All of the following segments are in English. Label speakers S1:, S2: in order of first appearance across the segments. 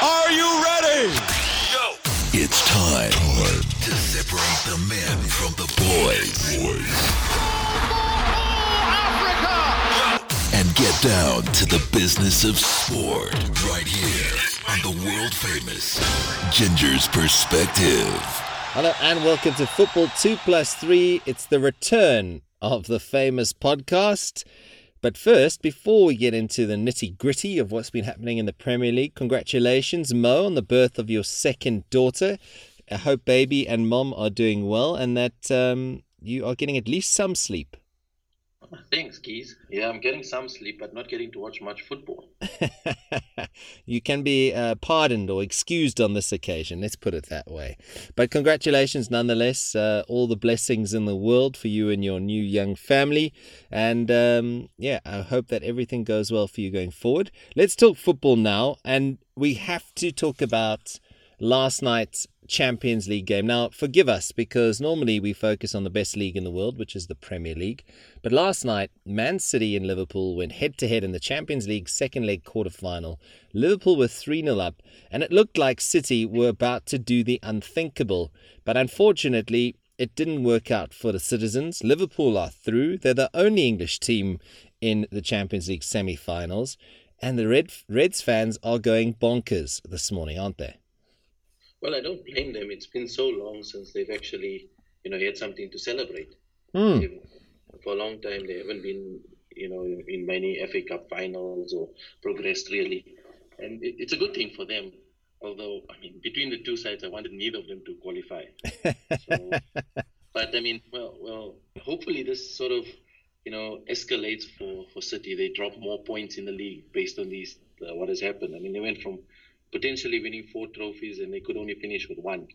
S1: Are you ready?
S2: Go. It's time, to separate the men from the boys. And get down to the business of sport right here on the world famous Ginger's Perspective.
S3: Hello and welcome to Football 2 Plus 3. It's the return of the famous podcast. But first, before we get into the nitty gritty of what's been happening in the Premier League, congratulations, Mo, on the birth of your second daughter. I hope baby and mom are doing well and that um, you are getting at least some sleep.
S4: Thanks, Keys. Yeah, I'm getting some sleep, but not getting to watch much football.
S3: you can be uh, pardoned or excused on this occasion, let's put it that way. But congratulations nonetheless. Uh, all the blessings in the world for you and your new young family. And um, yeah, I hope that everything goes well for you going forward. Let's talk football now. And we have to talk about last night's Champions League game. Now, forgive us because normally we focus on the best league in the world, which is the Premier League. But last night, Man City and Liverpool went head to head in the Champions League second leg quarter final. Liverpool were 3 0 up, and it looked like City were about to do the unthinkable. But unfortunately, it didn't work out for the citizens. Liverpool are through. They're the only English team in the Champions League semi finals. And the Red, Reds fans are going bonkers this morning, aren't they?
S4: Well, I don't blame them. It's been so long since they've actually, you know, had something to celebrate.
S3: Mm.
S4: For a long time, they haven't been, you know, in many FA Cup finals or progressed really, and it's a good thing for them. Although, I mean, between the two sides, I wanted neither of them to qualify. so, but I mean, well, well, hopefully this sort of, you know, escalates for for City. They drop more points in the league based on these uh, what has happened. I mean, they went from potentially winning four trophies and they could only finish with one.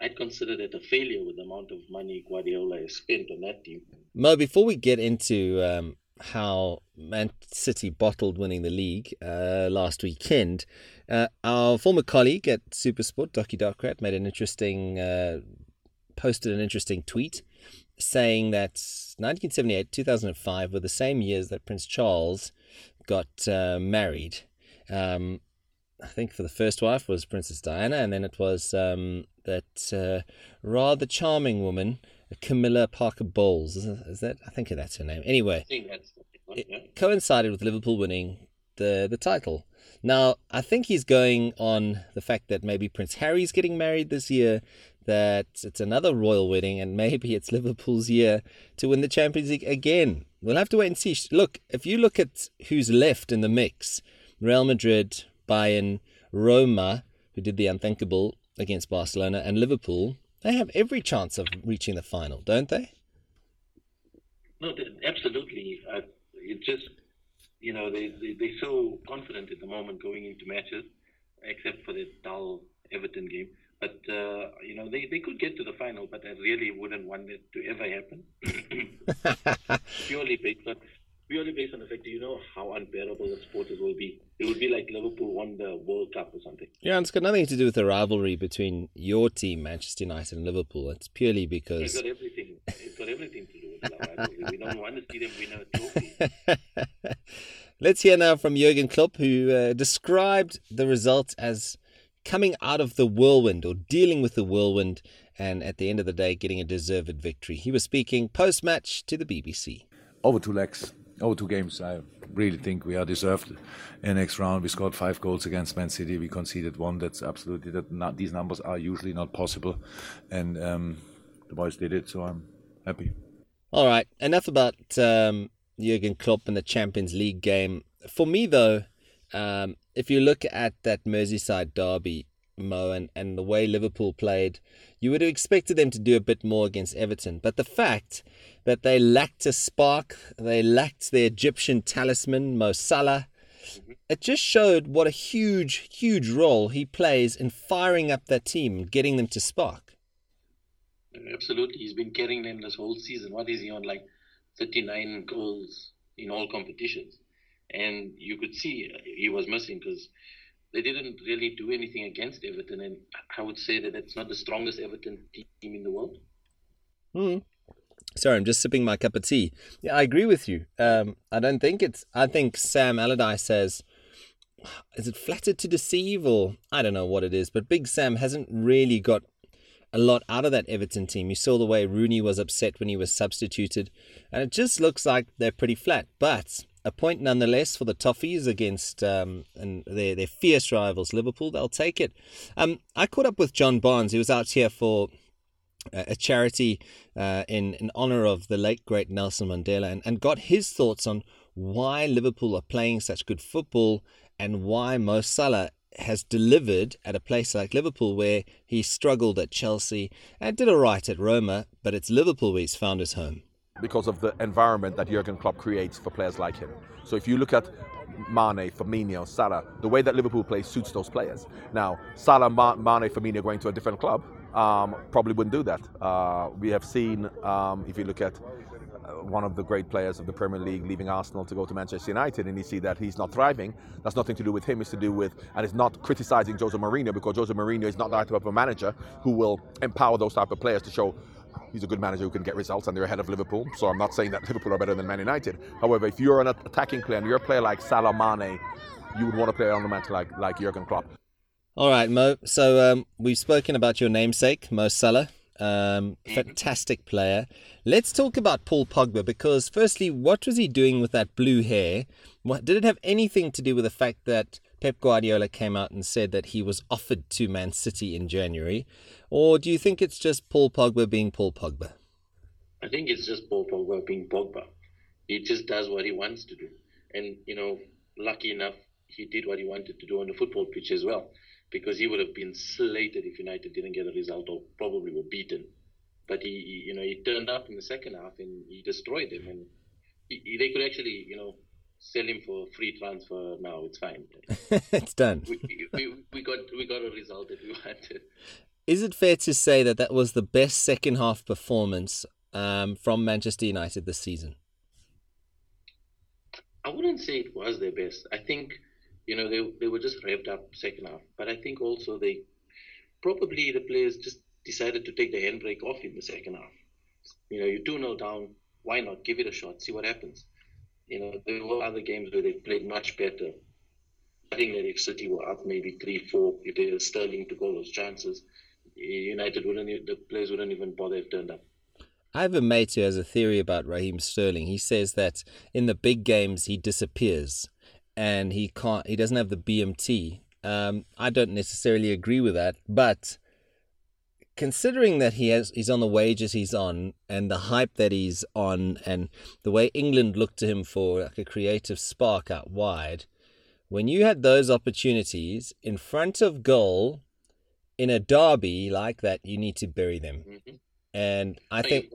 S4: I'd consider that a failure with the amount of money Guardiola has spent on that team.
S3: Mo, before we get into um, how Man City bottled winning the league uh, last weekend, uh, our former colleague at Supersport, Doki Docrat, made an interesting, uh, posted an interesting tweet saying that 1978, 2005 were the same years that Prince Charles got uh, married. Um, I think for the first wife was Princess Diana, and then it was um, that uh, rather charming woman, Camilla Parker Bowles. Is, is that? I think that's her name. Anyway, coincided with Liverpool winning the the title. Now, I think he's going on the fact that maybe Prince Harry's getting married this year, that it's another royal wedding, and maybe it's Liverpool's year to win the Champions League again. We'll have to wait and see. Look, if you look at who's left in the mix, Real Madrid, Bayern, Roma, who did the unthinkable against Barcelona, and Liverpool, they have every chance of reaching the final, don't they?
S4: No, absolutely. Uh, it just, you know, they, they, they're so confident at the moment going into matches, except for the dull Everton game. But, uh, you know, they, they could get to the final, but I really wouldn't want it to ever happen. Purely based on purely based on the fact, do you know how unbearable the sport will be? It would be like Liverpool won the World Cup or something.
S3: Yeah, it's got nothing to do with the rivalry between your team, Manchester United, and Liverpool. It's purely because
S4: it's got everything. It's got everything to do with the rivalry. we don't want to see them win a trophy.
S3: Let's hear now from Jurgen Klopp, who uh, described the results as coming out of the whirlwind or dealing with the whirlwind, and at the end of the day, getting a deserved victory. He was speaking post match to the BBC.
S5: Over two legs over two games, I really think we are deserved. In next round, we scored five goals against Man City. We conceded one. That's absolutely that. Not, these numbers are usually not possible, and um, the boys did it. So I'm happy.
S3: All right, enough about um, Jurgen Klopp and the Champions League game. For me, though, um, if you look at that Merseyside derby, Mo, and, and the way Liverpool played, you would have expected them to do a bit more against Everton. But the fact that they lacked a spark, they lacked the Egyptian talisman, Mo Salah, mm-hmm. it just showed what a huge, huge role he plays in firing up that team and getting them to spark.
S4: Absolutely. He's been carrying them this whole season. What is he on? Like 39 goals in all competitions. And you could see he was missing because they didn't really do anything against Everton, and I would say that it's not the strongest Everton team in the world.
S3: Hmm. Sorry, I'm just sipping my cup of tea. Yeah, I agree with you. Um, I don't think it's. I think Sam Allardyce says, is it flattered to deceive or I don't know what it is, but Big Sam hasn't really got a lot out of that Everton team. You saw the way Rooney was upset when he was substituted, and it just looks like they're pretty flat. But a point nonetheless for the Toffees against um, and their their fierce rivals Liverpool. They'll take it. Um, I caught up with John Barnes. He was out here for a charity uh, in in honor of the late great Nelson Mandela, and, and got his thoughts on why Liverpool are playing such good football and why Mo Salah has delivered at a place like Liverpool where he struggled at Chelsea and did all right at Roma, but it's Liverpool where he's found his home.
S1: Because of the environment that Jurgen Klopp creates for players like him. So if you look at Mane, Firmino, Salah, the way that Liverpool plays suits those players. Now, Salah, Mane, Firmino going to a different club um, probably wouldn't do that. Uh, we have seen, um, if you look at one of the great players of the Premier League leaving Arsenal to go to Manchester United, and you see that he's not thriving. That's nothing to do with him. It's to do with, and it's not criticizing Jose Mourinho because Jose Mourinho is not that type of a manager who will empower those type of players to show he's a good manager who can get results and they're ahead of Liverpool. So I'm not saying that Liverpool are better than Man United. However, if you're an attacking player and you're a player like Salah Mane, you would want to play on the match like like Jurgen Klopp.
S3: All right, Mo. So um, we've spoken about your namesake, Mo Salah. Um, mm-hmm. fantastic player. Let's talk about Paul Pogba because, firstly, what was he doing with that blue hair? What, did it have anything to do with the fact that Pep Guardiola came out and said that he was offered to Man City in January? Or do you think it's just Paul Pogba being Paul Pogba?
S4: I think it's just Paul Pogba being Pogba. He just does what he wants to do. And, you know, lucky enough, he did what he wanted to do on the football pitch as well because he would have been slated if United didn't get a result or probably were beaten. But he, you know, he turned up in the second half and he destroyed them. And he, they could actually, you know, sell him for free transfer now. It's fine.
S3: it's done.
S4: We, we, we, got we got a result that we wanted.
S3: Is it fair to say that that was the best second half performance um, from Manchester United this season?
S4: I wouldn't say it was their best. I think you know, they, they were just revved up second half. But I think also they probably the players just decided to take the handbrake off in the second half. You know, you 2 0 down, why not give it a shot, see what happens? You know, there were other games where they played much better. I think that if City were up maybe 3 4, if they had Sterling to all those chances, United wouldn't, the players wouldn't even bother have turned up.
S3: I have a mate who has a theory about Raheem Sterling. He says that in the big games he disappears and he can't he doesn't have the BMT. Um, I don't necessarily agree with that, but considering that he has he's on the wages he's on and the hype that he's on and the way England looked to him for like a creative spark out wide, when you had those opportunities in front of goal in a derby like that, you need to bury them. Mm-hmm. And I think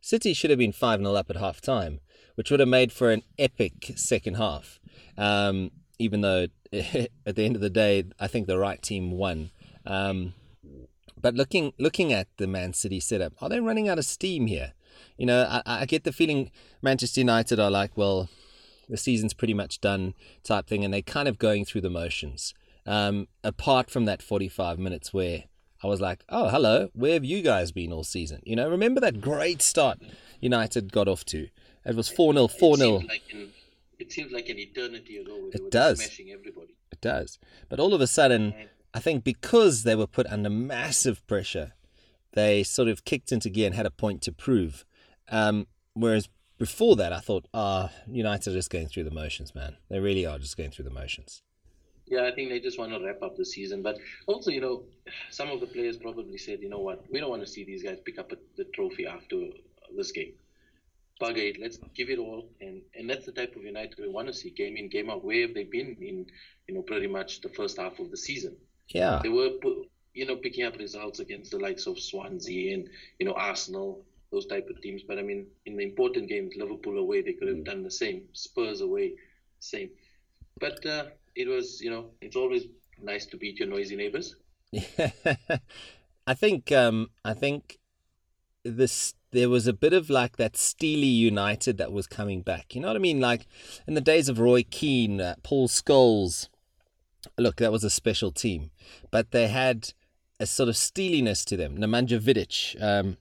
S3: City should have been 5 0 up at half time which would have made for an epic second half. Um, even though at the end of the day, I think the right team won. Um, but looking looking at the Man City setup, are they running out of steam here? You know, I, I get the feeling Manchester United are like, well, the season's pretty much done type thing, and they're kind of going through the motions. Um, apart from that 45 minutes where I was like, oh, hello, where have you guys been all season? You know, remember that great start United got off to? It was 4 0, 4 0.
S4: It seems like an eternity ago.
S3: It does.
S4: Smashing everybody.
S3: It does. But all of a sudden, I think because they were put under massive pressure, they sort of kicked into gear and had a point to prove. Um, whereas before that, I thought, ah, oh, United are just going through the motions, man. They really are just going through the motions.
S4: Yeah, I think they just want to wrap up the season. But also, you know, some of the players probably said, you know what, we don't want to see these guys pick up the trophy after this game bugger it, let's give it all. And, and that's the type of United we want to see, game in, game out. Where have they been in, you know, pretty much the first half of the season?
S3: Yeah.
S4: They were, you know, picking up results against the likes of Swansea and, you know, Arsenal, those type of teams. But I mean, in the important games, Liverpool away, they could have mm. done the same. Spurs away, same. But uh, it was, you know, it's always nice to beat your noisy neighbors.
S3: I think, um, I think this there was a bit of like that Steely United that was coming back. You know what I mean? Like in the days of Roy Keane, uh, Paul Scholes. Look, that was a special team, but they had a sort of steeliness to them. Nemanja Vidic, um,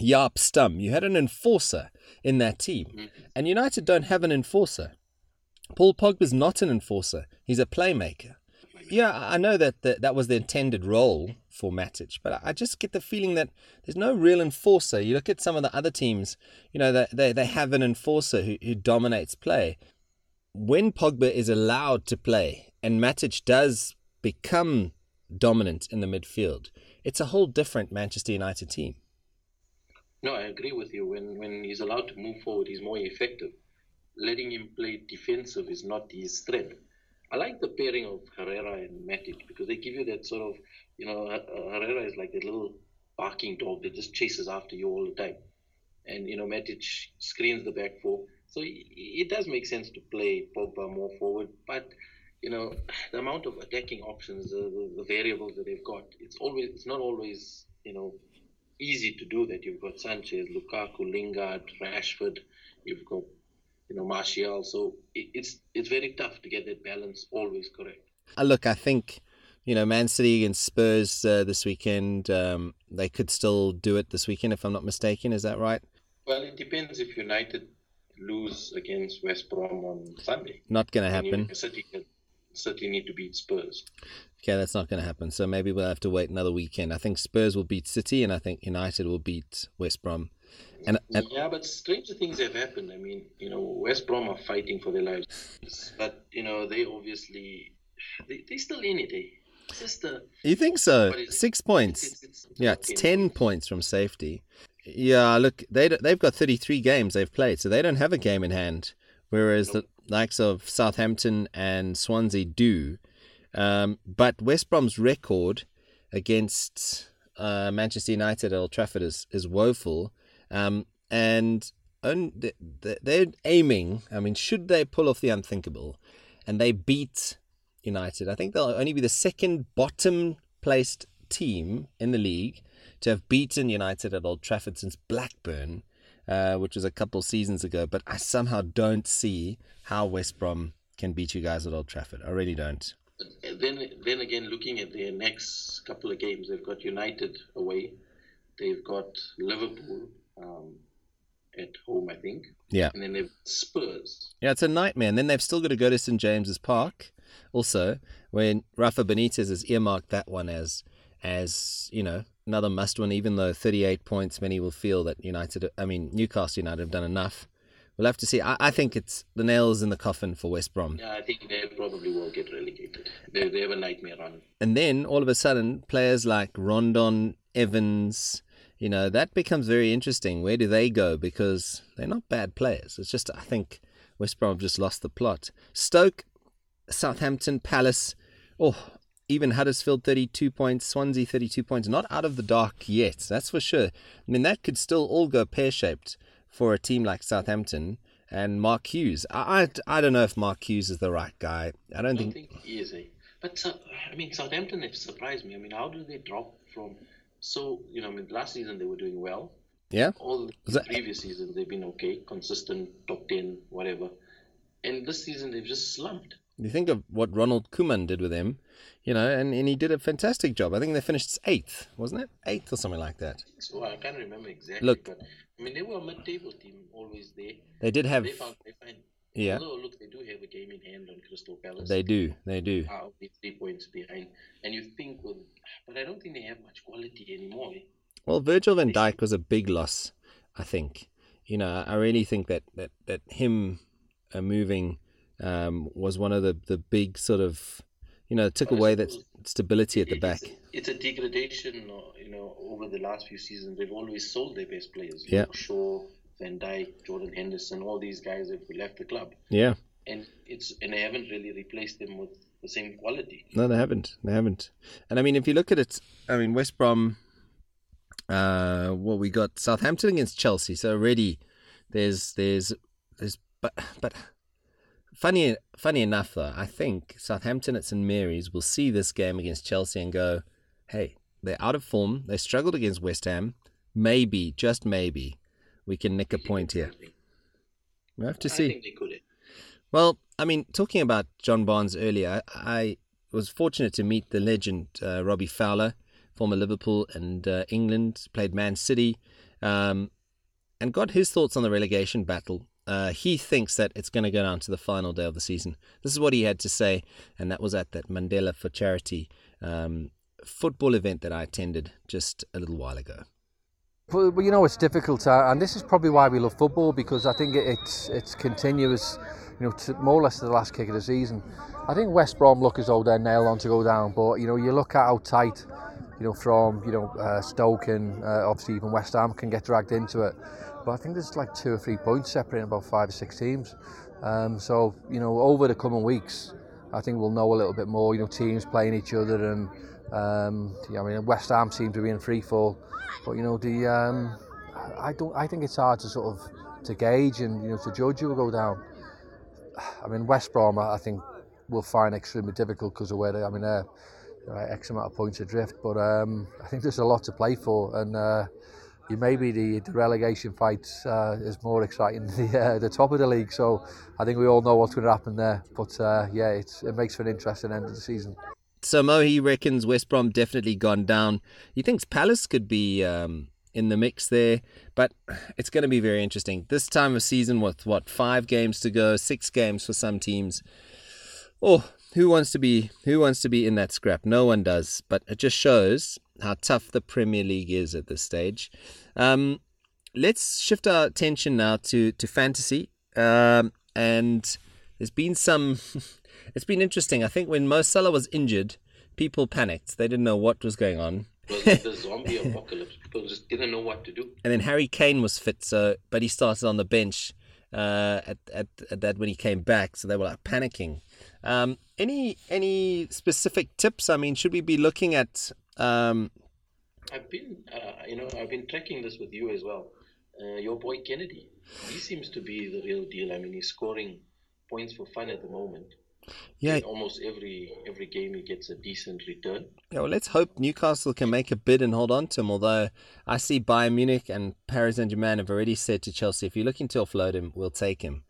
S3: Jaap Stam. You had an enforcer in that team, mm-hmm. and United don't have an enforcer. Paul Pogba's not an enforcer. He's a playmaker. Yeah, I know that the, that was the intended role for Matic, but I just get the feeling that there's no real enforcer. You look at some of the other teams, you know, they, they, they have an enforcer who, who dominates play. When Pogba is allowed to play and Matic does become dominant in the midfield, it's a whole different Manchester United team.
S4: No, I agree with you. When when he's allowed to move forward, he's more effective. Letting him play defensive is not his strength. I like the pairing of Herrera and Matic because they give you that sort of, you know, uh, Herrera is like a little barking dog that just chases after you all the time. And, you know, Matic screens the back four. So it does make sense to play Pogba more forward. But, you know, the amount of attacking options, the, the, variables that they've got, it's always, it's not always, you know, easy to do that. You've got Sanchez, Lukaku, Lingard, Rashford. You've got you know Martial. So it, it's it's very tough to get that balance always correct.
S3: Uh, look, I think you know Man City and Spurs uh, this weekend. Um, they could still do it this weekend, if I'm not mistaken. Is that right?
S4: Well, it depends if United lose against West Brom on Sunday.
S3: Not going to happen.
S4: City, City need to beat Spurs.
S3: Okay, that's not going to happen. So maybe we'll have to wait another weekend. I think Spurs will beat City, and I think United will beat West Brom.
S4: And, and yeah, but stranger things have happened. I mean, you know, West Brom are fighting for their lives, but you know, they obviously they they still in it. Eh? Just a,
S3: you think so? Six points. It's, it's, it's, yeah, it's ten points from safety. Yeah, look, they they've got thirty three games they've played, so they don't have a game in hand. Whereas nope. Likes of Southampton and Swansea do. Um, but West Brom's record against uh, Manchester United at Old Trafford is, is woeful. Um, and they're aiming, I mean, should they pull off the unthinkable and they beat United, I think they'll only be the second bottom placed team in the league to have beaten United at Old Trafford since Blackburn, uh, which was a couple seasons ago. But I somehow don't see how West Brom can beat you guys at Old Trafford. I really don't.
S4: Then, then again, looking at their next couple of games, they've got United away, they've got Liverpool um, at home, I think.
S3: Yeah.
S4: And then they've Spurs.
S3: Yeah, it's a nightmare. And then they've still got to go to St James's Park. Also, when Rafa Benitez has earmarked that one as, as you know, another must win. Even though 38 points, many will feel that United, I mean Newcastle United have done enough. We'll have to see. I, I think it's the nails in the coffin for West Brom.
S4: Yeah, I think they probably will get relegated. They, they have a nightmare run.
S3: And then all of a sudden, players like Rondon, Evans, you know, that becomes very interesting. Where do they go? Because they're not bad players. It's just, I think West Brom have just lost the plot. Stoke, Southampton, Palace, oh, even Huddersfield 32 points, Swansea 32 points, not out of the dark yet, that's for sure. I mean, that could still all go pear shaped for a team like Southampton and Mark Hughes. I, I, I, don't know if Mark Hughes is the right guy. I don't,
S4: I
S3: think...
S4: think he is. Eh? But, uh, I mean, Southampton have surprised me. I mean, how do they drop from so you know, I mean, last season they were doing well.
S3: Yeah.
S4: All the that... previous seasons they've been okay, consistent, top ten, whatever. And this season they've just slumped.
S3: You think of what Ronald Koeman did with him, you know, and, and he did a fantastic job. I think they finished eighth, wasn't it? Eighth or something like that.
S4: So I can't remember exactly.
S3: Look,
S4: but I mean, they were a mid-table team, always there.
S3: They did have.
S4: They found, they find,
S3: yeah.
S4: Although, look, they do have a game in hand on Crystal Palace.
S3: They do. They do.
S4: Uh, three points behind, and you think, well, but I don't think they have much quality anymore. Eh?
S3: Well, Virgil van Dijk was a big loss, I think. You know, I really think that that that him uh, moving um, was one of the the big sort of, you know, took away that stability at the back.
S4: It's a, degradation, uh, you know, over the last few seasons. They've always sold their best players.
S3: Yeah.
S4: Shaw, Van Dijk, Jordan Henderson, all these guys have left the club.
S3: Yeah.
S4: And it's and they haven't really replaced them with the same quality.
S3: No, they haven't. They haven't. And I mean, if you look at it, I mean, West Brom. Uh, well, we got Southampton against Chelsea, so already there's there's there's but but funny funny enough though, I think Southampton at St Mary's will see this game against Chelsea and go, hey, they're out of form. They struggled against West Ham. Maybe, just maybe, we can nick a point here. We have to see. Well, I mean, talking about John Barnes earlier, I was fortunate to meet the legend uh, Robbie Fowler, former Liverpool and uh, England, played Man City, um, and got his thoughts on the relegation battle. Uh, he thinks that it's going to go down to the final day of the season. This is what he had to say, and that was at that Mandela for Charity um, football event that I attended just a little while ago.
S6: Well, you know, it's difficult, uh, and this is probably why we love football because I think it's it's continuous, you know, to more or less to the last kick of the season. I think West Brom look as though they're nailed on to go down, but you know, you look at how tight, you know, from you know uh, Stoke and uh, obviously even West Ham can get dragged into it. But I think there's like two or three points separating about five or six teams. Um, so you know, over the coming weeks, I think we'll know a little bit more. You know, teams playing each other, and um, yeah, I mean, West Ham seem to be in free fall. But you know, the um, I don't. I think it's hard to sort of to gauge and you know to judge who will go down. I mean, West Brom, I think will find extremely difficult because of where they. I mean, they're X amount of points adrift, but um, I think there's a lot to play for, and uh, maybe the, the relegation fight uh, is more exciting than the, uh, the top of the league. So I think we all know what's going to happen there. But uh, yeah, it makes for an interesting end of the season.
S3: So Mo, he reckons West Brom definitely gone down. He thinks Palace could be um, in the mix there, but it's going to be very interesting. This time of season with what five games to go, six games for some teams. Oh, who wants to be who wants to be in that scrap? No one does, but it just shows how tough the Premier League is at this stage. Um, let's shift our attention now to to fantasy, um, and there's been some it's been interesting. I think when Mo Salah was injured, people panicked. They didn't know what was going on.
S4: was the zombie apocalypse. People just didn't know what to do.
S3: And then Harry Kane was fit, so but he started on the bench uh, at, at, at that when he came back. So they were like panicking. Um, any any specific tips? I mean, should we be looking at? Um...
S4: I've been, uh, you know, I've been tracking this with you as well. Uh, your boy Kenedy, he seems to be the real deal. I mean, he's scoring points for fun at the moment.
S3: Yeah,
S4: In almost every every game he gets a decent return.
S3: Yeah, well, let's hope Newcastle can make a bid and hold on to him. Although I see Bayern Munich and Paris Saint Germain have already said to Chelsea, if you're looking to offload him, we'll take him.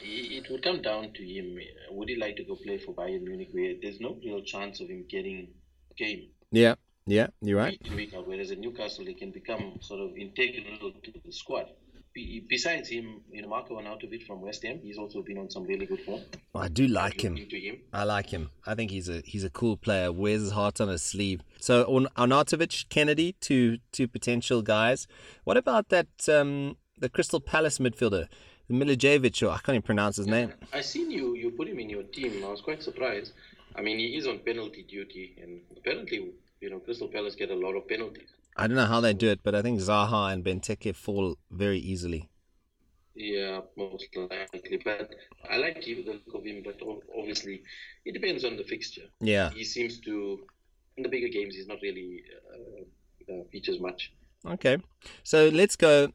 S4: It would come down to him. Would he like to go play for Bayern Munich, where there's no real chance of him getting game?
S3: Yeah, yeah, you're right.
S4: Week in, week out. Whereas at Newcastle, he can become sort of integral to the squad besides him, you know, Marco Arnautovic from West Ham, he's also been on some really good form.
S3: I do like him. him. I like him. I think he's a he's a cool player. Wears his heart on his sleeve. So Arnautovic, Kenedy, two two potential guys. What about that um, the Crystal Palace midfielder, Milijevic, or I can't even pronounce his name.
S4: I seen you you put him in your team. I was quite surprised. I mean, he is on penalty duty, and apparently, you know, Crystal Palace get a lot of penalties.
S3: I don't know how they do it, but I think Zaha and Benteke fall very easily.
S4: Yeah, most likely. But I like the look of him, but obviously it depends on the fixture.
S3: Yeah.
S4: He seems to, in the bigger games, he's not really uh, uh, features much.
S3: Okay. So let's go.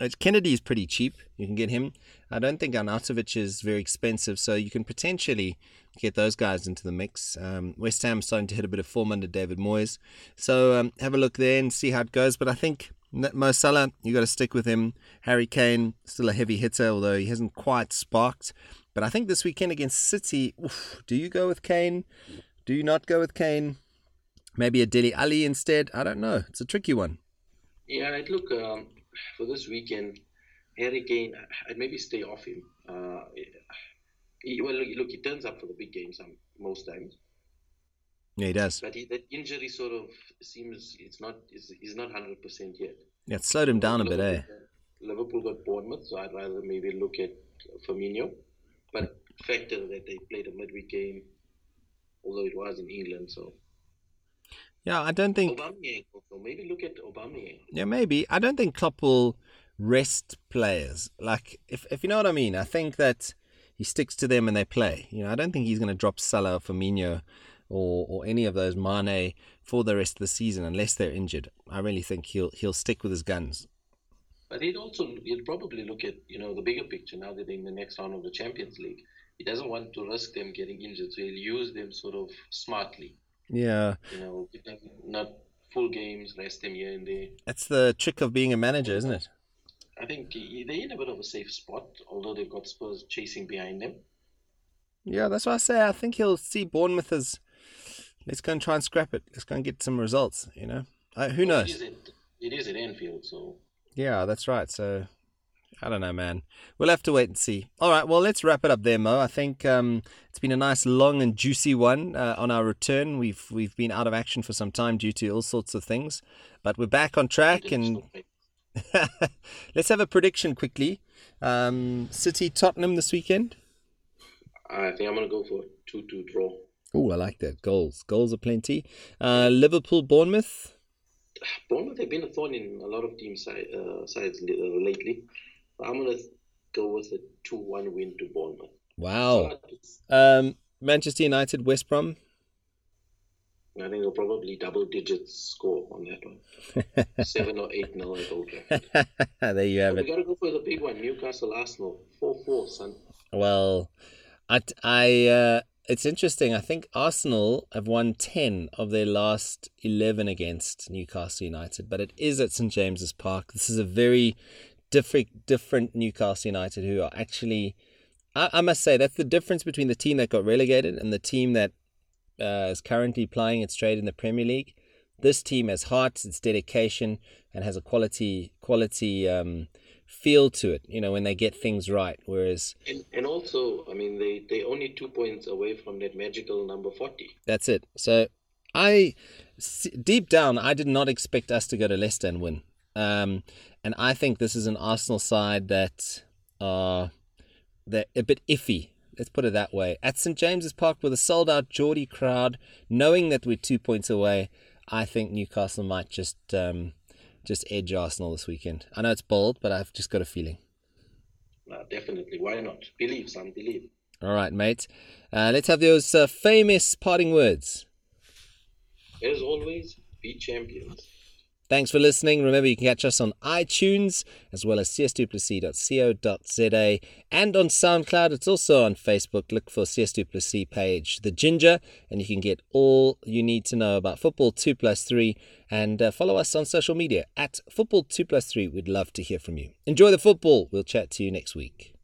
S3: Kenedy is pretty cheap. You can get him. I don't think Arnautovic is very expensive, so you can potentially get those guys into the mix. Um, West Ham starting to hit a bit of form under David Moyes, so um, have a look there and see how it goes. But I think Mo Salah, you got to stick with him. Harry Kane, still a heavy hitter, although he hasn't quite sparked. But I think this weekend against City, oof, do you go with Kane? Do you not go with Kane? Maybe a Dele Alli instead? I don't know. It's a tricky one.
S4: Yeah, I'd look um, for this weekend. Harry Kane, I'd maybe stay off him. Uh, he, well, look, look, he turns up for the big games um, most times.
S3: Yeah, he does.
S4: But he, that injury sort of seems it's not it's, he's not hundred percent yet.
S3: Yeah, it slowed him down a bit, eh?
S4: Liverpool got Bournemouth, so I'd rather maybe look at Firmino. But factor that they played a midweek game, although it was in England, so.
S3: Yeah, I don't think.
S4: Aubameyang also. Maybe look at Aubameyang.
S3: Yeah, maybe. I don't think Klopp will rest players. Like, if if you know what I mean. I think that he sticks to them and they play. You know, I don't think he's going to drop Salah or Firmino or or any of those Mane for the rest of the season unless they're injured. I really think he'll he'll stick with his guns.
S4: But he'd also he'd probably look at you know the bigger picture now that they're in the next round of the Champions League. He doesn't want to risk them getting injured, so he'll use them sort of smartly.
S3: Yeah.
S4: You know, not full games, rest them here and there.
S3: That's the trick of being a manager, isn't it?
S4: I think they're in a bit of a safe spot, although they've got Spurs chasing behind them.
S3: Yeah, that's what I say. I think he'll see Bournemouth as let's go and try and scrap it. Let's go and get some results. You know, uh, who
S4: well,
S3: knows?
S4: It is, at, it is at Anfield, so
S3: yeah, that's right. So I don't know, man. We'll have to wait and see. All right, well, let's wrap it up there, Mo. I think um, it's been a nice, long, and juicy one uh, on our return. We've we've been out of action for some time due to all sorts of things, but we're back on track. And let's have a prediction quickly. Um, City Tottenham this weekend.
S4: I think I'm gonna go for two-two draw.
S3: Oh, I like that. Goals, goals are plenty. Uh, Liverpool Bournemouth.
S4: Bournemouth have been a thorn in a lot of team side, uh, sides uh, lately. I'm gonna go with a two-one win to Bournemouth.
S3: Wow. Um, Manchester United West Brom.
S4: I think they'll probably double digits score on that one. Seven or eight nil at Old Trafford.
S3: there you have
S4: But
S3: it.
S4: we gotta go for the big one, Newcastle Arsenal. Four four, son.
S3: Well, I, I uh, it's interesting. I think Arsenal have won 10 of their last 11 against Newcastle United, but it is at St James's Park. This is a very different, different Newcastle United who are actually, I, I must say, that's the difference between the team that got relegated and the team that uh, is currently playing its trade in the Premier League. This team has heart, its dedication, and has a quality quality um, feel to it. You know when they get things right. Whereas
S4: And, and also, I mean, they they only two points away from that magical number forty.
S3: That's it. So I deep down I did not expect us to go to Leicester and win. Um, and I think this is an Arsenal side that are they're a bit iffy. Let's put it that way. At St James's Park with a sold out Geordie crowd, knowing that we're two points away, I think Newcastle might just um, just edge Arsenal this weekend. I know it's bold, but I've just got a feeling.
S4: Uh, definitely, why not? Believe, son, believe.
S3: All right, mate. Uh, let's have those uh, famous parting words.
S4: As always, be champions.
S3: Thanks for listening. Remember, you can catch us on iTunes as well as csduplessis.co.za and on SoundCloud. It's also on Facebook. Look for CS Duplessis page, The Ginger, and you can get all you need to know about Football 2 plus 3 and uh, follow us on social media at Football 2 plus 3. We'd love to hear from you. Enjoy the football. We'll chat to you next week.